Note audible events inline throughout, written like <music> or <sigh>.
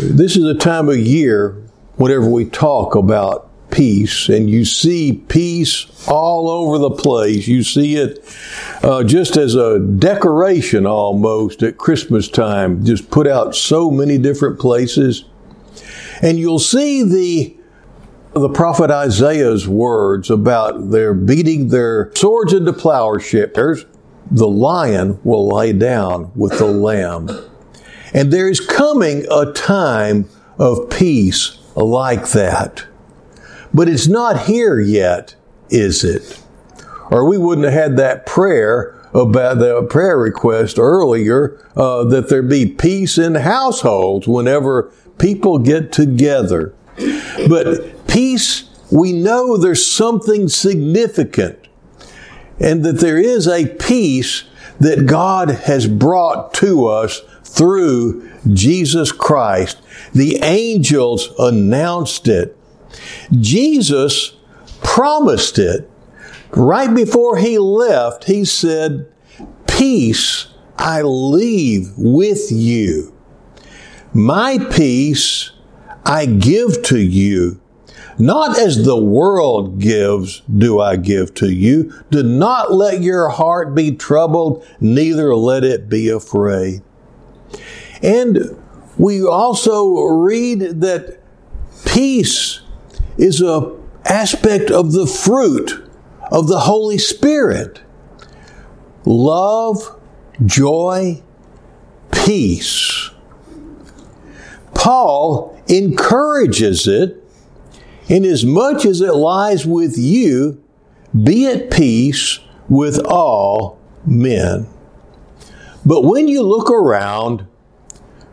This is a time of year whenever we talk about peace, and you see peace all over the place. You see it uh, just as a decoration almost at Christmas time, just put out so many different places. And you'll see the the prophet Isaiah's words about their beating their swords into plowshares. The lion will lie down with the lamb. And there is coming a time of peace like that. But it's not here yet, is it? Or we wouldn't have had that prayer about the prayer request earlier uh, that there be peace in households whenever people get together. But peace, we know there's something significant and that there is a peace that God has brought to us through Jesus Christ. The angels announced it. Jesus promised it. Right before he left, he said, Peace I leave with you. My peace I give to you. Not as the world gives, do I give to you. Do not let your heart be troubled, neither let it be afraid. And we also read that peace is a aspect of the fruit of the Holy Spirit. Love, joy, peace. Paul encourages it inasmuch as it lies with you, be at peace with all men. But when you look around,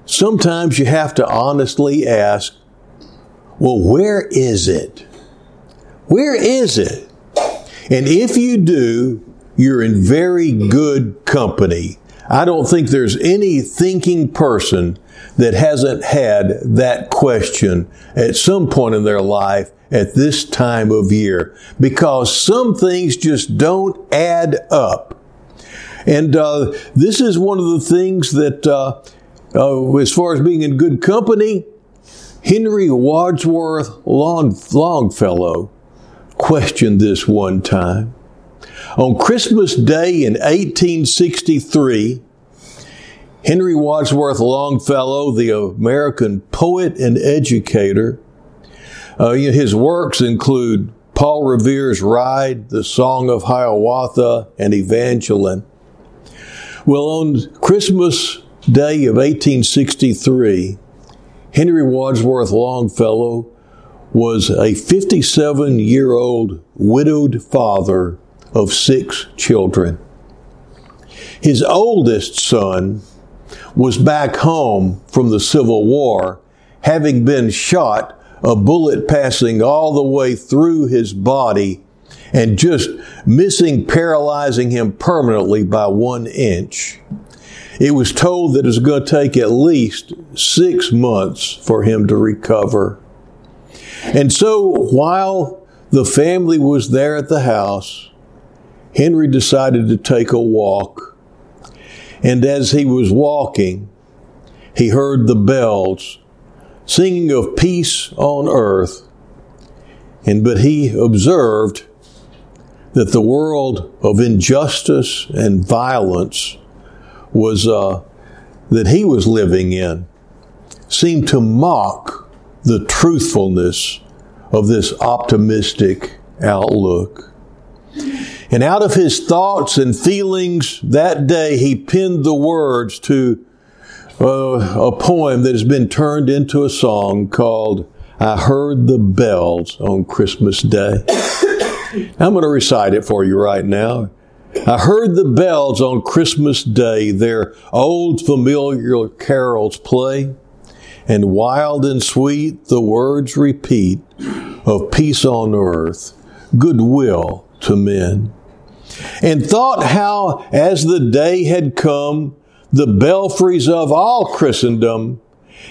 sometimes you have to honestly ask, well, where is it? Where is it? And if you do, you're in very good company. I don't think there's any thinking person that hasn't had that question at some point in their life at this time of year because some things just don't add up. And uh, this is one of the things that, uh, uh, as far as being in good company, Henry Wadsworth Long- Longfellow questioned this one time. On Christmas Day in 1863, Henry Wadsworth Longfellow, the American poet and educator, uh, his works include Paul Revere's Ride, The Song of Hiawatha, and Evangeline. Well, on Christmas Day of 1863, Henry Wadsworth Longfellow was a 57 year old widowed father of six children. His oldest son was back home from the Civil War, having been shot, a bullet passing all the way through his body and just missing, paralyzing him permanently by one inch. It was told that it was going to take at least six months for him to recover. And so while the family was there at the house, Henry decided to take a walk. And as he was walking, he heard the bells singing of peace on earth. And but he observed that the world of injustice and violence was uh, that he was living in seemed to mock the truthfulness of this optimistic outlook. And out of his thoughts and feelings that day, he penned the words to uh, a poem that has been turned into a song called I Heard the Bells on Christmas Day. <coughs> I'm going to recite it for you right now. I heard the bells on Christmas Day, their old familiar carols play, and wild and sweet the words repeat of peace on earth, goodwill to men. And thought how, as the day had come, the belfries of all Christendom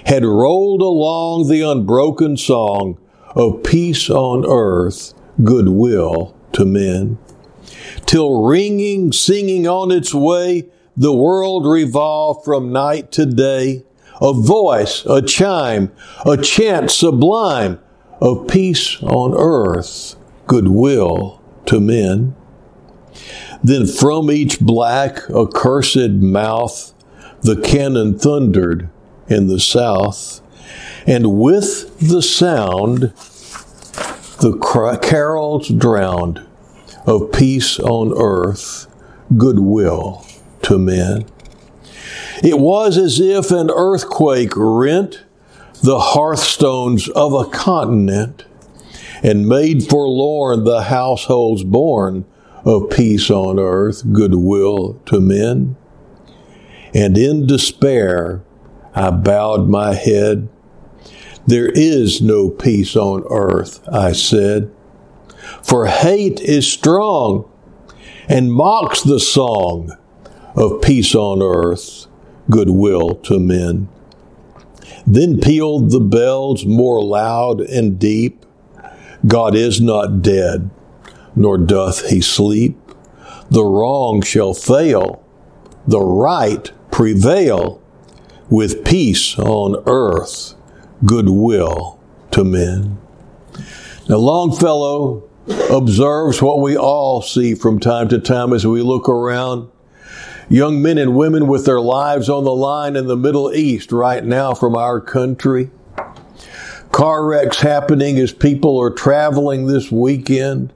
had rolled along the unbroken song of peace on earth, goodwill to men till ringing, singing on its way, the world revolved from night to day, a voice, a chime, a chant sublime of peace on earth, goodwill to men. Then from each black, accursed mouth, the cannon thundered in the south, and with the sound, the carols drowned of peace on earth, goodwill to men. It was as if an earthquake rent the hearthstones of a continent and made forlorn the households born of peace on earth, goodwill to men. And in despair, I bowed my head. There is no peace on earth, I said, for hate is strong and mocks the song of peace on earth, goodwill to men. Then pealed the bells more loud and deep. God is not dead, nor doth he sleep. The wrong shall fail, the right prevail, with peace on earth, goodwill to men. Now, Longfellow observes what we all see from time to time as we look around. Young men and women with their lives on the line in the Middle East right now from our country. Car wrecks happening as people are traveling this weekend.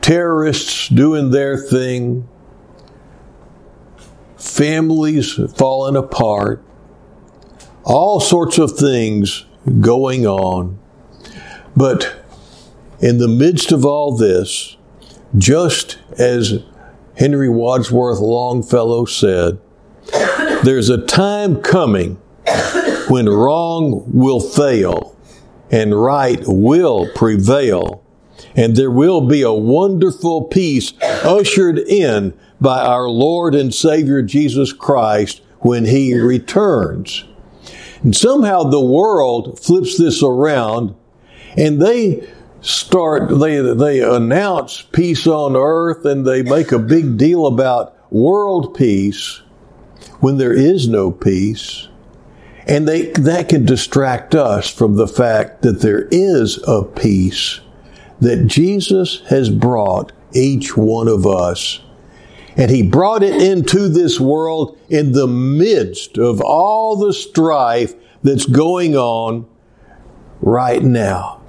Terrorists doing their thing. Families falling apart. All sorts of things going on. But in the midst of all this, just as Henry Wadsworth Longfellow said, there's a time coming when wrong will fail and right will prevail, and there will be a wonderful peace ushered in by our Lord and Savior Jesus Christ when He returns. And somehow the world flips this around and they start they they announce peace on earth and they make a big deal about world peace when there is no peace and they that can distract us from the fact that there is a peace that Jesus has brought each one of us and he brought it into this world in the midst of all the strife that's going on right now.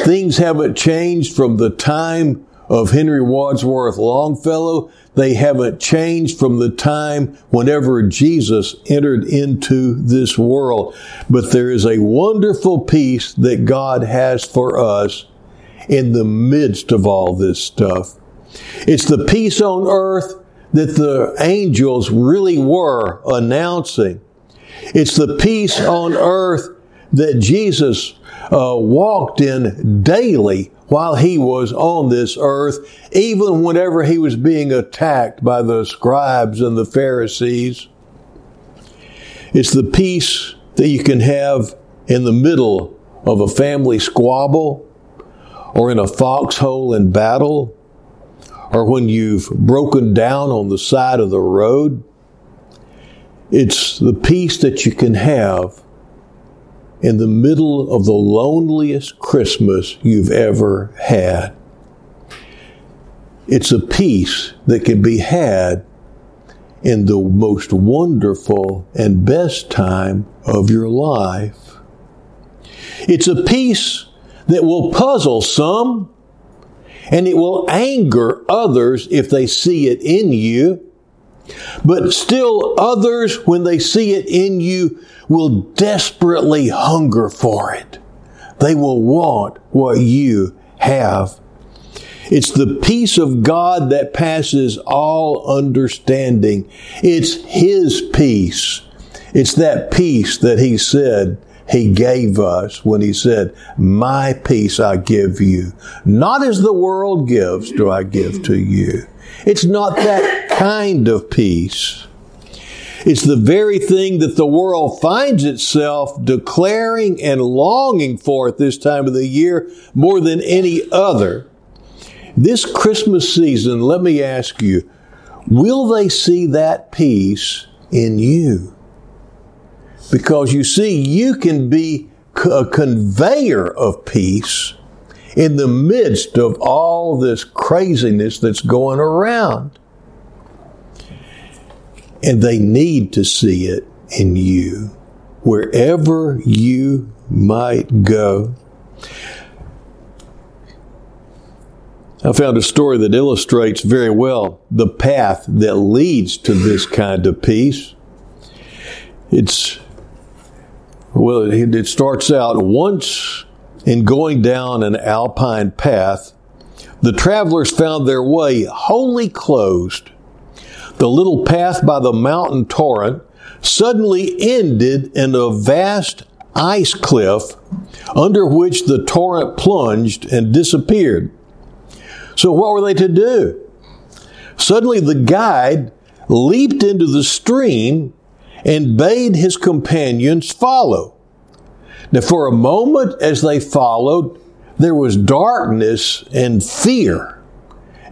Things haven't changed from the time of Henry Wadsworth Longfellow. They haven't changed from the time whenever Jesus entered into this world. But there is a wonderful peace that God has for us in the midst of all this stuff. It's the peace on earth that the angels really were announcing. It's the peace on earth that Jesus uh, walked in daily while he was on this earth, even whenever he was being attacked by the scribes and the Pharisees. It's the peace that you can have in the middle of a family squabble or in a foxhole in battle or when you've broken down on the side of the road. It's the peace that you can have in the middle of the loneliest Christmas you've ever had. It's a peace that can be had in the most wonderful and best time of your life. It's a peace that will puzzle some and it will anger others if they see it in you. But still others, when they see it in you, will desperately hunger for it. They will want what you have. It's the peace of God that passes all understanding. It's His peace. It's that peace that He said He gave us when He said, My peace I give you. Not as the world gives do I give to you. It's not that kind of peace. It's the very thing that the world finds itself declaring and longing for at this time of the year more than any other. This Christmas season, let me ask you, will they see that peace in you? Because you see, you can be a conveyor of peace in the midst of all this craziness that's going around. And they need to see it in you, wherever you might go. I found a story that illustrates very well the path that leads to this kind of peace. It's, well, it starts out once in going down an alpine path, the travelers found their way wholly closed. The little path by the mountain torrent suddenly ended in a vast ice cliff under which the torrent plunged and disappeared. So, what were they to do? Suddenly, the guide leaped into the stream and bade his companions follow. Now, for a moment, as they followed, there was darkness and fear.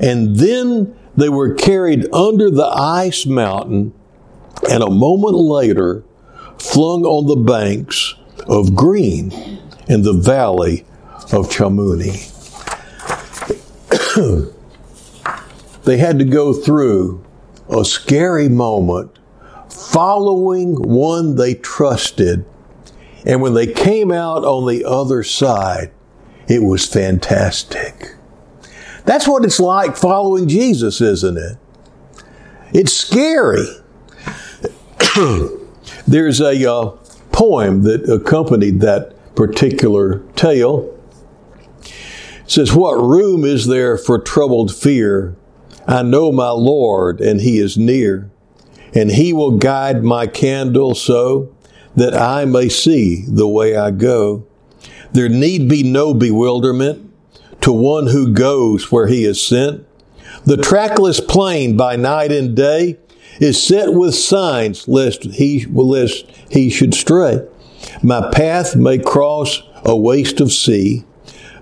And then they were carried under the ice mountain, and a moment later, flung on the banks of green in the valley of Chamouni. <clears throat> they had to go through a scary moment following one they trusted. And when they came out on the other side, it was fantastic. That's what it's like following Jesus, isn't it? It's scary. <coughs> There's a uh, poem that accompanied that particular tale. It says, What room is there for troubled fear? I know my Lord, and He is near, and He will guide my candle so that I may see the way I go. There need be no bewilderment to one who goes where he is sent. The trackless plain by night and day is set with signs lest he, lest he should stray. My path may cross a waste of sea,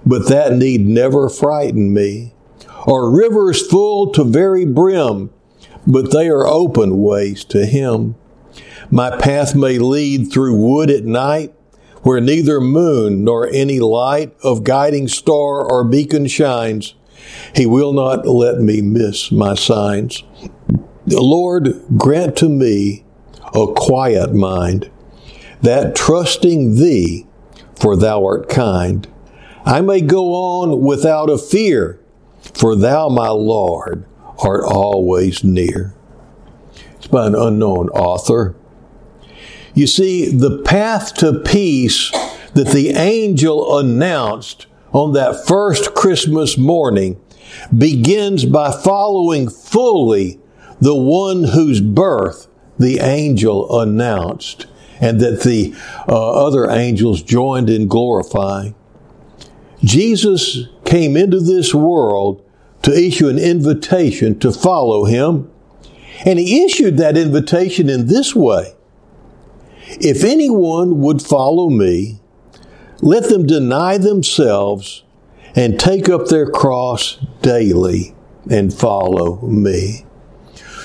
but that need never frighten me. Or rivers full to very brim, but they are open ways to him. My path may lead through wood at night, where neither moon nor any light of guiding star or beacon shines. He will not let me miss my signs. Lord grant to me a quiet mind, that trusting thee, for thou art kind, I may go on without a fear, for thou, my Lord, art always near. It's by an unknown author. You see, the path to peace that the angel announced on that first Christmas morning begins by following fully the one whose birth the angel announced and that the uh, other angels joined in glorifying. Jesus came into this world to issue an invitation to follow him. And he issued that invitation in this way if anyone would follow me, let them deny themselves and take up their cross daily and follow me.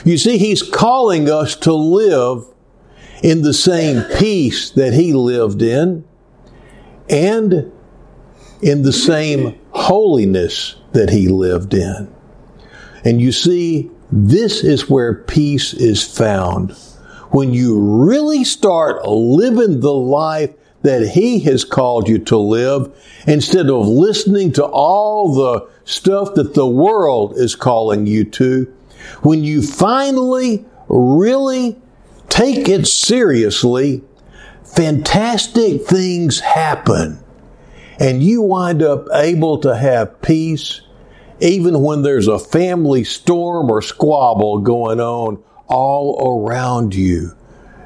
You see, he's calling us to live in the same peace that he lived in and in the same holiness that he lived in. And you see, this is where peace is found when you really start living the life that He has called you to live instead of listening to all the stuff that the world is calling you to, when you finally really take it seriously, fantastic things happen. And you wind up able to have peace even when there's a family storm or squabble going on all around you.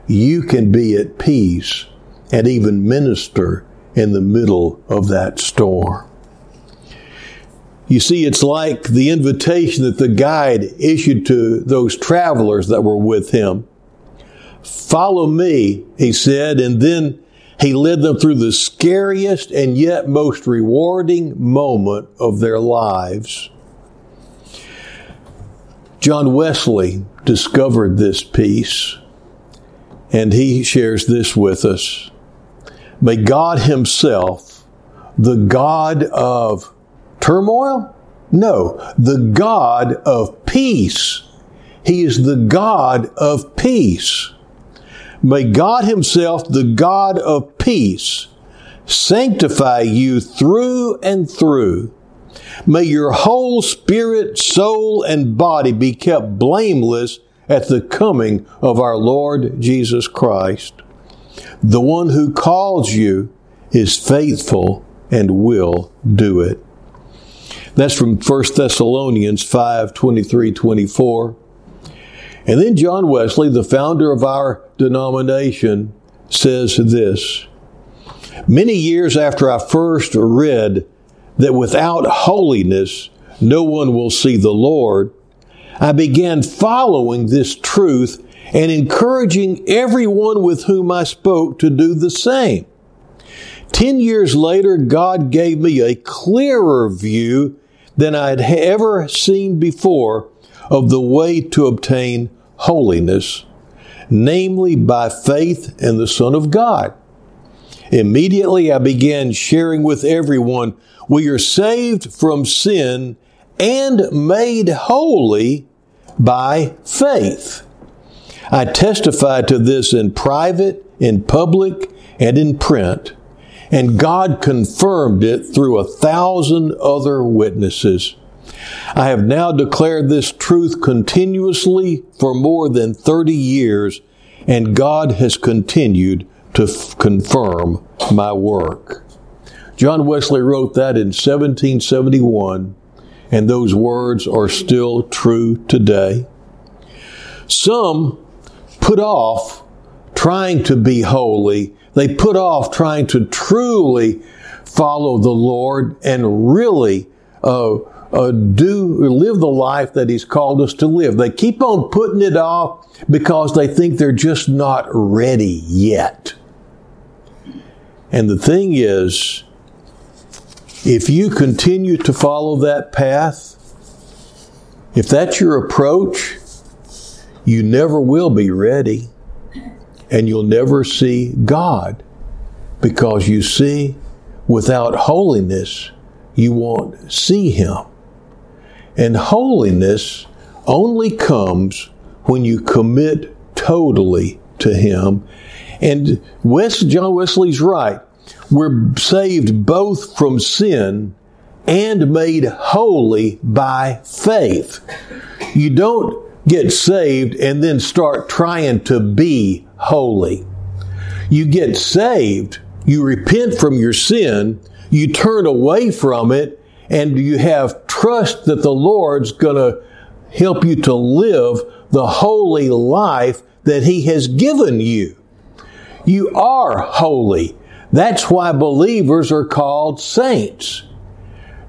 You can be at peace and even minister in the middle of that storm. You see, it's like the invitation that the guide issued to those travelers that were with him. Follow me, he said, and then he led them through the scariest and yet most rewarding moment of their lives. John Wesley discovered this peace. And he shares this with us. May God Himself, the God of turmoil? No, the God of peace. He is the God of peace. May God Himself, the God of peace, sanctify you through and through. May your whole spirit, soul, and body be kept blameless at the coming of our Lord Jesus Christ. The one who calls you is faithful and will do it. That's from 1 Thessalonians 5 23 24. And then John Wesley, the founder of our denomination, says this Many years after I first read that without holiness no one will see the Lord, I began following this truth and encouraging everyone with whom I spoke to do the same. Ten years later, God gave me a clearer view than I had ever seen before of the way to obtain holiness, namely by faith in the Son of God. Immediately I began sharing with everyone, we are saved from sin and made holy by faith. I testified to this in private, in public, and in print, and God confirmed it through a thousand other witnesses. I have now declared this truth continuously for more than 30 years, and God has continued to f- confirm my work. John Wesley wrote that in 1771, and those words are still true today. Some put off trying to be holy. They put off trying to truly follow the Lord and really uh, uh, do live the life that He's called us to live. They keep on putting it off because they think they're just not ready yet. And the thing is, if you continue to follow that path, if that's your approach, you never will be ready and you'll never see God because you see, without holiness, you won't see Him. And holiness only comes when you commit totally to Him and West, John Wesley's right. We're saved both from sin and made holy by faith. You don't get saved and then start trying to be holy. You get saved, you repent from your sin, you turn away from it, and you have trust that the Lord's going to help you to live the holy life that He has given you. You are holy. That's why believers are called saints.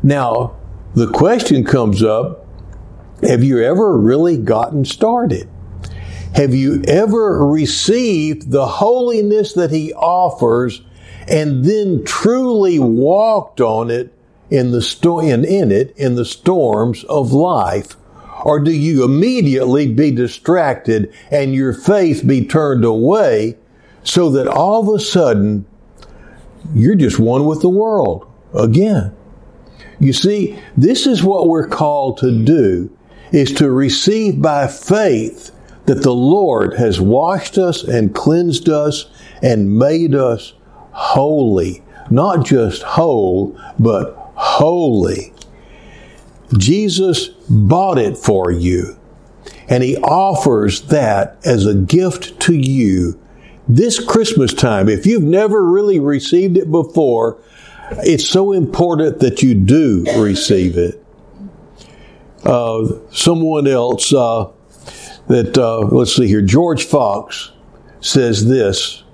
Now, the question comes up have you ever really gotten started? Have you ever received the holiness that He offers and then truly walked on it in the sto- in, in it in the storms of life? Or do you immediately be distracted and your faith be turned away so that all of a sudden you're just one with the world again. You see, this is what we're called to do is to receive by faith that the Lord has washed us and cleansed us and made us holy. Not just whole, but holy. Jesus bought it for you, and He offers that as a gift to you this Christmas time, if you've never really received it before, it's so important that you do receive it. Uh, someone else uh, that, uh, let's see here, George Fox says this.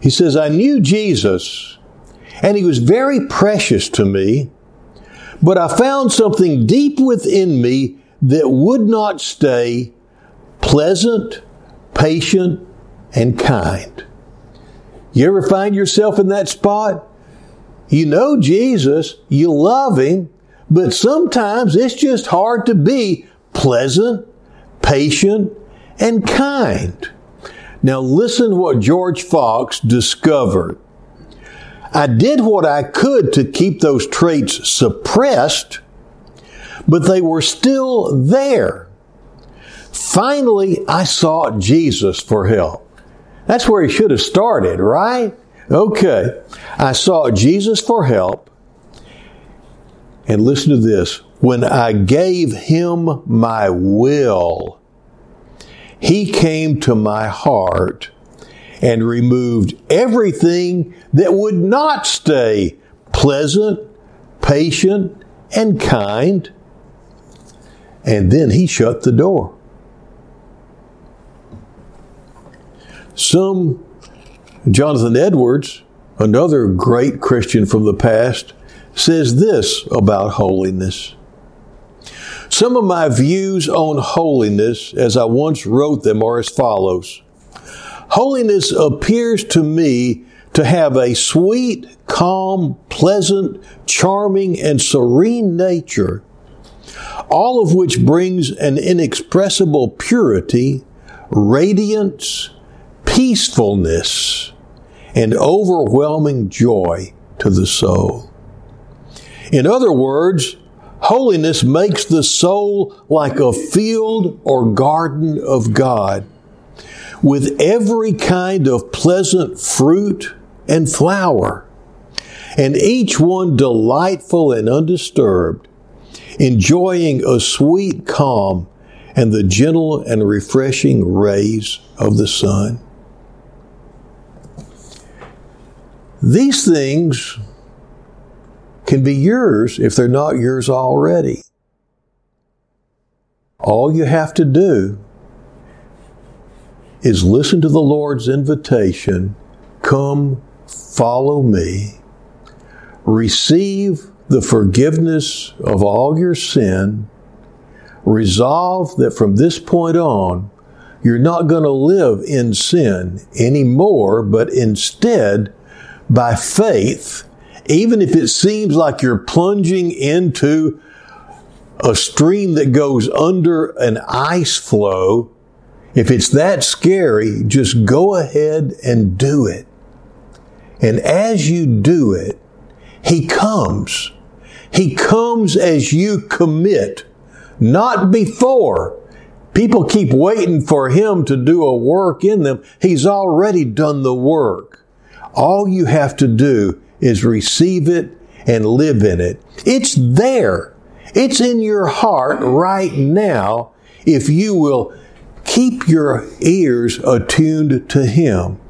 He says, I knew Jesus and he was very precious to me, but I found something deep within me that would not stay pleasant, patient, and kind. You ever find yourself in that spot? You know Jesus, you love Him, but sometimes it's just hard to be pleasant, patient, and kind. Now listen what George Fox discovered. I did what I could to keep those traits suppressed, but they were still there. Finally, I sought Jesus for help. That's where he should have started, right? Okay. I sought Jesus for help. And listen to this. When I gave him my will, he came to my heart and removed everything that would not stay pleasant, patient, and kind. And then he shut the door. Some, Jonathan Edwards, another great Christian from the past, says this about holiness. Some of my views on holiness, as I once wrote them, are as follows. Holiness appears to me to have a sweet, calm, pleasant, charming, and serene nature, all of which brings an inexpressible purity, radiance, peacefulness, and overwhelming joy to the soul. In other words, holiness makes the soul like a field or garden of God with every kind of pleasant fruit and flower, and each one delightful and undisturbed, enjoying a sweet calm and the gentle and refreshing rays of the sun. These things can be yours if they're not yours already. All you have to do is listen to the Lord's invitation come, follow me, receive the forgiveness of all your sin, resolve that from this point on, you're not going to live in sin anymore, but instead, by faith, even if it seems like you're plunging into a stream that goes under an ice flow, if it's that scary, just go ahead and do it. And as you do it, He comes. He comes as you commit, not before. People keep waiting for Him to do a work in them. He's already done the work. All you have to do is receive it and live in it. It's there. It's in your heart right now if you will keep your ears attuned to Him.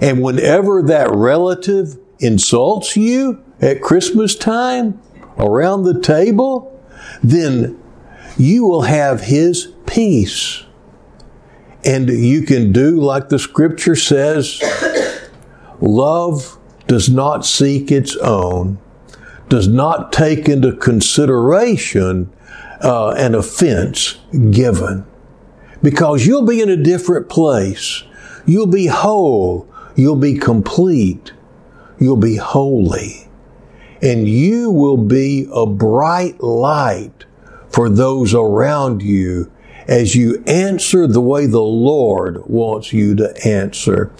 And whenever that relative insults you at Christmas time around the table, then you will have His peace. And you can do like the scripture says, love does not seek its own, does not take into consideration uh, an offense given because you'll be in a different place. You'll be whole. You'll be complete. You'll be holy. And you will be a bright light for those around you as you answer the way the Lord wants you to answer.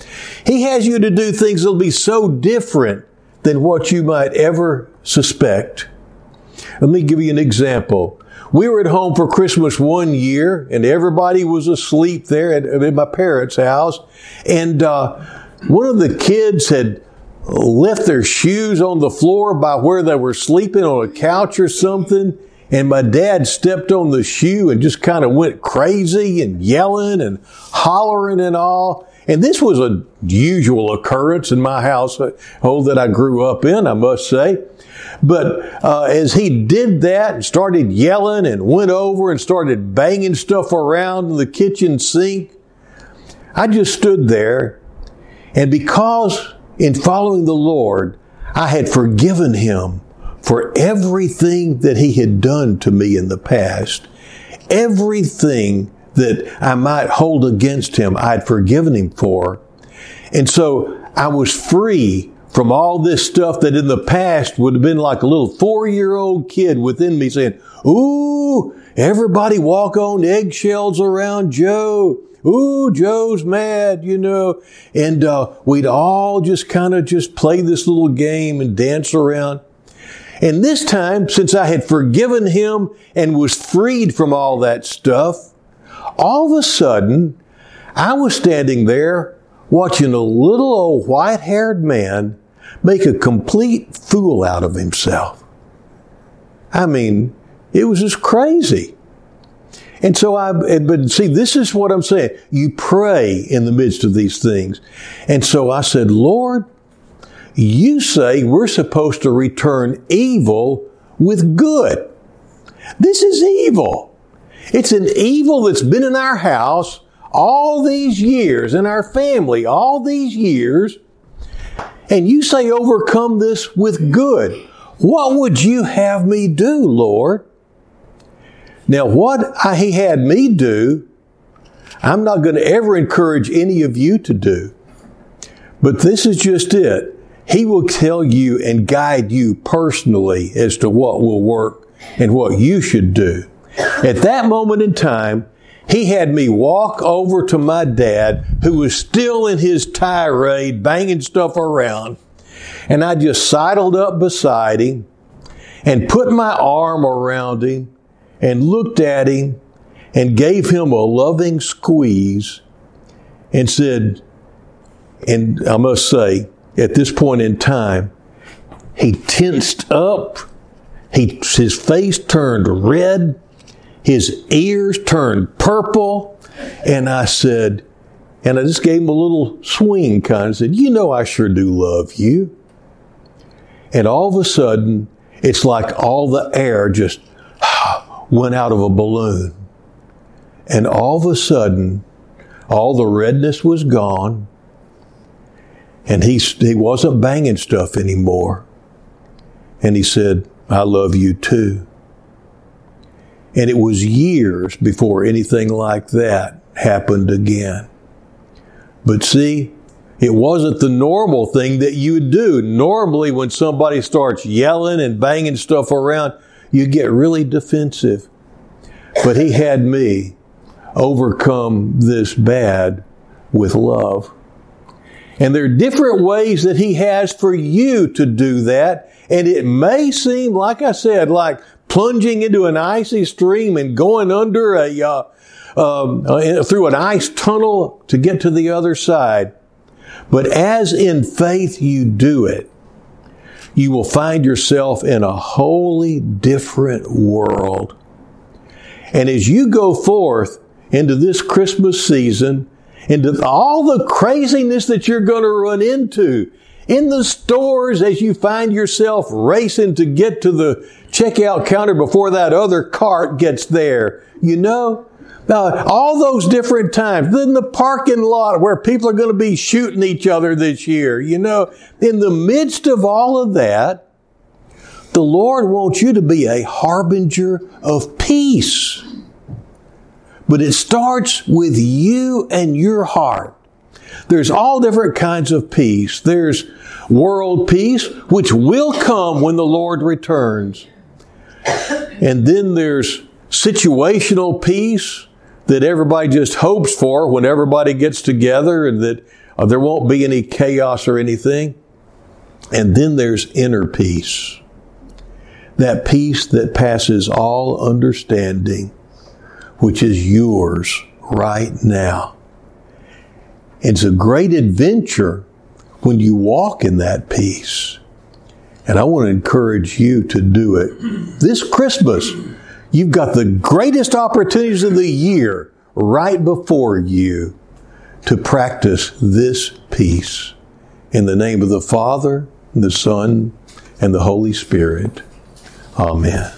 He has you to do things that'll be so different than what you might ever suspect. Let me give you an example. We were at home for Christmas one year, and everybody was asleep there at, at my parents' house. And uh, one of the kids had left their shoes on the floor by where they were sleeping on a couch or something. And my dad stepped on the shoe and just kind of went crazy and yelling and hollering and all. And this was a usual occurrence in my household that I grew up in, I must say. But uh, as he did that and started yelling and went over and started banging stuff around in the kitchen sink, I just stood there. And because in following the Lord, I had forgiven him for everything that he had done to me in the past, everything that I might hold against him, I'd forgiven him for. And so I was free from all this stuff that in the past would have been like a little four year old kid within me saying, Ooh, everybody walk on eggshells around Joe. ooh, Joe's mad, you know, and uh, we'd all just kind of just play this little game and dance around. And this time, since I had forgiven him and was freed from all that stuff, all of a sudden, I was standing there watching a little old white haired man make a complete fool out of himself. I mean, it was just crazy. And so I, but see, this is what I'm saying. You pray in the midst of these things. And so I said, Lord, you say we're supposed to return evil with good. This is evil. It's an evil that's been in our house all these years, in our family all these years. And you say overcome this with good. What would you have me do, Lord? Now, what he had me do, I'm not going to ever encourage any of you to do. But this is just it. He will tell you and guide you personally as to what will work and what you should do. At that moment in time, he had me walk over to my dad, who was still in his tirade, banging stuff around. And I just sidled up beside him and put my arm around him and looked at him and gave him a loving squeeze and said, and I must say, at this point in time, he tensed up. He, his face turned red. His ears turned purple. And I said, and I just gave him a little swing kind of said, You know, I sure do love you. And all of a sudden, it's like all the air just <sighs> went out of a balloon. And all of a sudden, all the redness was gone. And he, he wasn't banging stuff anymore. And he said, I love you too. And it was years before anything like that happened again. But see, it wasn't the normal thing that you would do. Normally, when somebody starts yelling and banging stuff around, you get really defensive. But he had me overcome this bad with love. And there are different ways that he has for you to do that. And it may seem, like I said, like plunging into an icy stream and going under a, uh, um, uh, through an ice tunnel to get to the other side. But as in faith you do it, you will find yourself in a wholly different world. And as you go forth into this Christmas season, into all the craziness that you're going to run into in the stores as you find yourself racing to get to the checkout counter before that other cart gets there, you know, now, all those different times, then the parking lot where people are going to be shooting each other this year, you know, in the midst of all of that, the Lord wants you to be a harbinger of peace. But it starts with you and your heart. There's all different kinds of peace. There's world peace, which will come when the Lord returns. And then there's situational peace, that everybody just hopes for when everybody gets together and that uh, there won't be any chaos or anything. And then there's inner peace. That peace that passes all understanding, which is yours right now. It's a great adventure when you walk in that peace. And I want to encourage you to do it this Christmas. You've got the greatest opportunities of the year right before you to practice this peace. In the name of the Father, the Son, and the Holy Spirit. Amen.